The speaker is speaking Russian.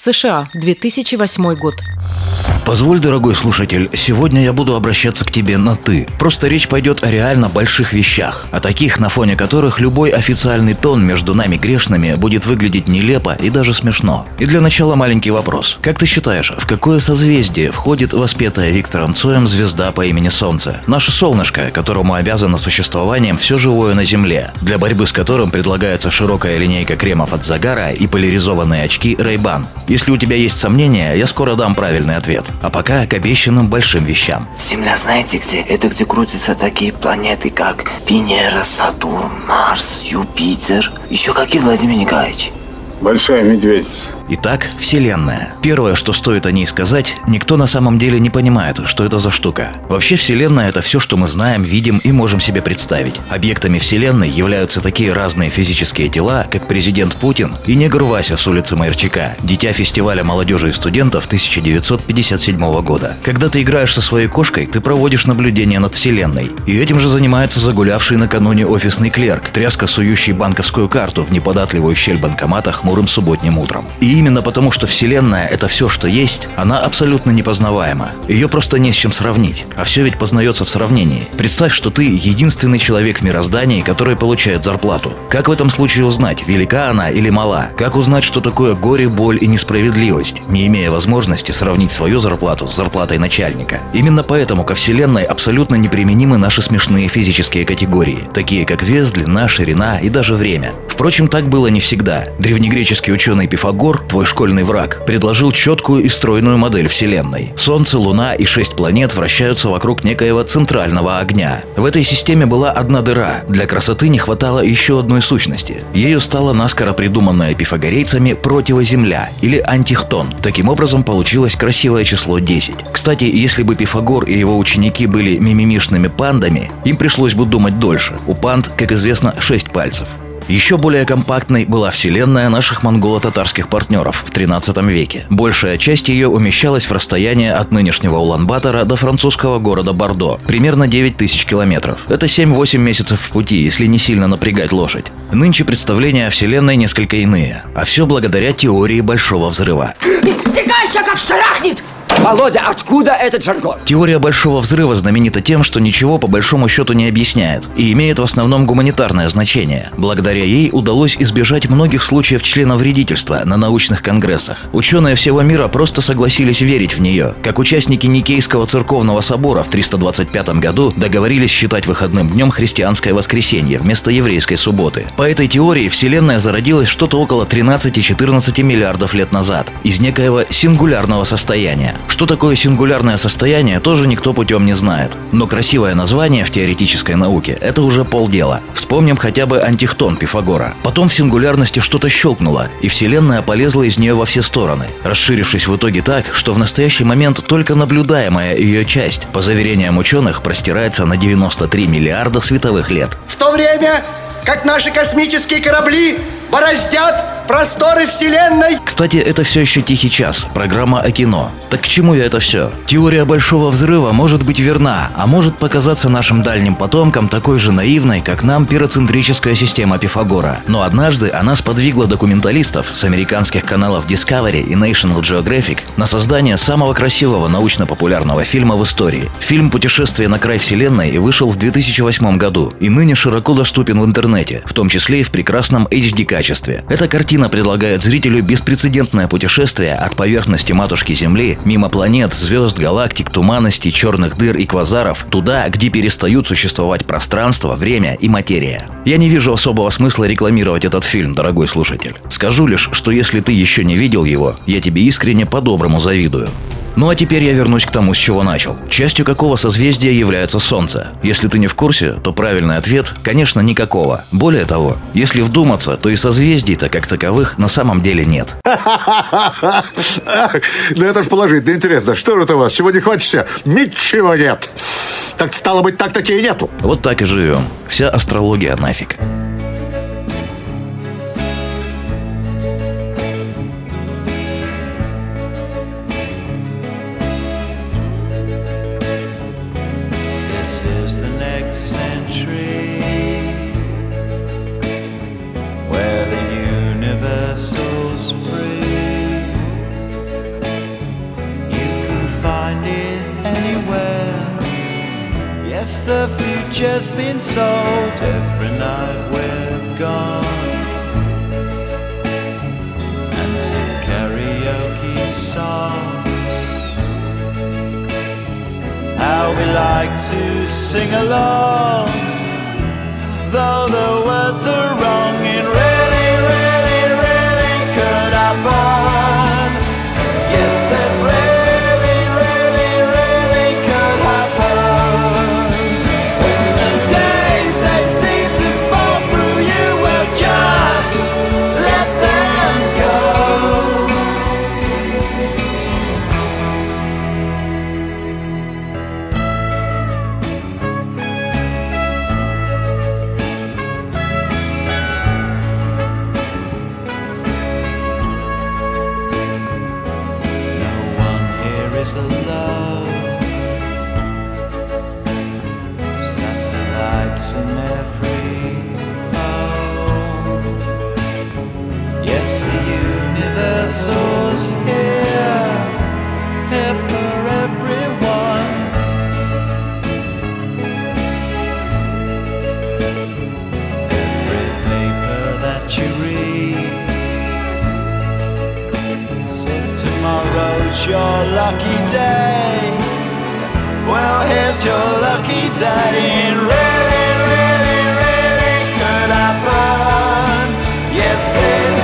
США. 2008 год. Позволь, дорогой слушатель, сегодня я буду обращаться к тебе на «ты». Просто речь пойдет о реально больших вещах, о таких, на фоне которых любой официальный тон между нами грешными будет выглядеть нелепо и даже смешно. И для начала маленький вопрос. Как ты считаешь, в какое созвездие входит воспетая Виктором Цоем звезда по имени Солнце? Наше солнышко, которому обязано существованием все живое на Земле, для борьбы с которым предлагается широкая линейка кремов от загара и поляризованные очки Ray-Ban. Если у тебя есть сомнения, я скоро дам правильный ответ. А пока к обещанным большим вещам. Земля знаете где? Это где крутятся такие планеты, как Венера, Сатурн, Марс, Юпитер. Еще какие, Владимир Николаевич? Большая медведица. Итак, Вселенная. Первое, что стоит о ней сказать, никто на самом деле не понимает, что это за штука. Вообще Вселенная – это все, что мы знаем, видим и можем себе представить. Объектами Вселенной являются такие разные физические тела, как президент Путин и негр Вася с улицы Майорчака, дитя фестиваля молодежи и студентов 1957 года. Когда ты играешь со своей кошкой, ты проводишь наблюдение над Вселенной. И этим же занимается загулявший накануне офисный клерк, тряска сующий банковскую карту в неподатливую щель банкомата хмурым субботним утром. И именно потому, что Вселенная — это все, что есть, она абсолютно непознаваема. Ее просто не с чем сравнить. А все ведь познается в сравнении. Представь, что ты единственный человек в мироздании, который получает зарплату. Как в этом случае узнать, велика она или мала? Как узнать, что такое горе, боль и несправедливость, не имея возможности сравнить свою зарплату с зарплатой начальника? Именно поэтому ко Вселенной абсолютно неприменимы наши смешные физические категории, такие как вес, длина, ширина и даже время. Впрочем, так было не всегда. Древнегреческий ученый Пифагор твой школьный враг, предложил четкую и стройную модель Вселенной. Солнце, Луна и шесть планет вращаются вокруг некоего центрального огня. В этой системе была одна дыра. Для красоты не хватало еще одной сущности. Ею стала наскоро придуманная пифагорейцами противоземля или антихтон. Таким образом получилось красивое число 10. Кстати, если бы Пифагор и его ученики были мимимишными пандами, им пришлось бы думать дольше. У панд, как известно, 6 пальцев. Еще более компактной была вселенная наших монголо-татарских партнеров в 13 веке. Большая часть ее умещалась в расстоянии от нынешнего Улан-Батора до французского города Бордо, примерно 9 тысяч километров. Это 7-8 месяцев в пути, если не сильно напрягать лошадь. Нынче представления о Вселенной несколько иные, а все благодаря теории Большого Взрыва. Текай как шарахнет! Володя, откуда этот жаргон? Теория Большого Взрыва знаменита тем, что ничего по большому счету не объясняет и имеет в основном гуманитарное значение. Благодаря ей удалось избежать многих случаев членовредительства на научных конгрессах. Ученые всего мира просто согласились верить в нее. Как участники Никейского церковного собора в 325 году договорились считать выходным днем христианское воскресенье вместо еврейской субботы. По этой теории Вселенная зародилась что-то около 13-14 миллиардов лет назад из некоего сингулярного состояния. Что такое сингулярное состояние, тоже никто путем не знает. Но красивое название в теоретической науке – это уже полдела. Вспомним хотя бы антихтон Пифагора. Потом в сингулярности что-то щелкнуло, и Вселенная полезла из нее во все стороны, расширившись в итоге так, что в настоящий момент только наблюдаемая ее часть, по заверениям ученых, простирается на 93 миллиарда световых лет. В то время, как наши космические корабли бороздят просторы вселенной. Кстати, это все еще «Тихий час», программа о кино. Так к чему я это все? Теория Большого Взрыва может быть верна, а может показаться нашим дальним потомкам такой же наивной, как нам пироцентрическая система Пифагора. Но однажды она сподвигла документалистов с американских каналов Discovery и National Geographic на создание самого красивого научно-популярного фильма в истории. Фильм «Путешествие на край вселенной» вышел в 2008 году и ныне широко доступен в интернете, в том числе и в прекрасном HD-качестве. Эта картина Картина предлагает зрителю беспрецедентное путешествие от поверхности матушки Земли, мимо планет, звезд, галактик, туманностей, черных дыр и квазаров, туда, где перестают существовать пространство, время и материя. Я не вижу особого смысла рекламировать этот фильм, дорогой слушатель. Скажу лишь, что если ты еще не видел его, я тебе искренне по-доброму завидую. Ну а теперь я вернусь к тому, с чего начал. Частью какого созвездия является Солнце? Если ты не в курсе, то правильный ответ, конечно, никакого. Более того, если вдуматься, то и созвездий-то как таковых на самом деле нет. Ну это ж положительно интересно. Что же это у вас? Чего не хочется? Ничего нет. Так стало быть, так-таки и нету. Вот так и живем. Вся астрология нафиг. Yes, the future's been sold every night we're gone. And some karaoke songs. How we like to sing along, though the words are wrong. is a love. Satellites in every home. Yes, the universe soars here. Here's your lucky day. It really, really, really could happen. Yes, it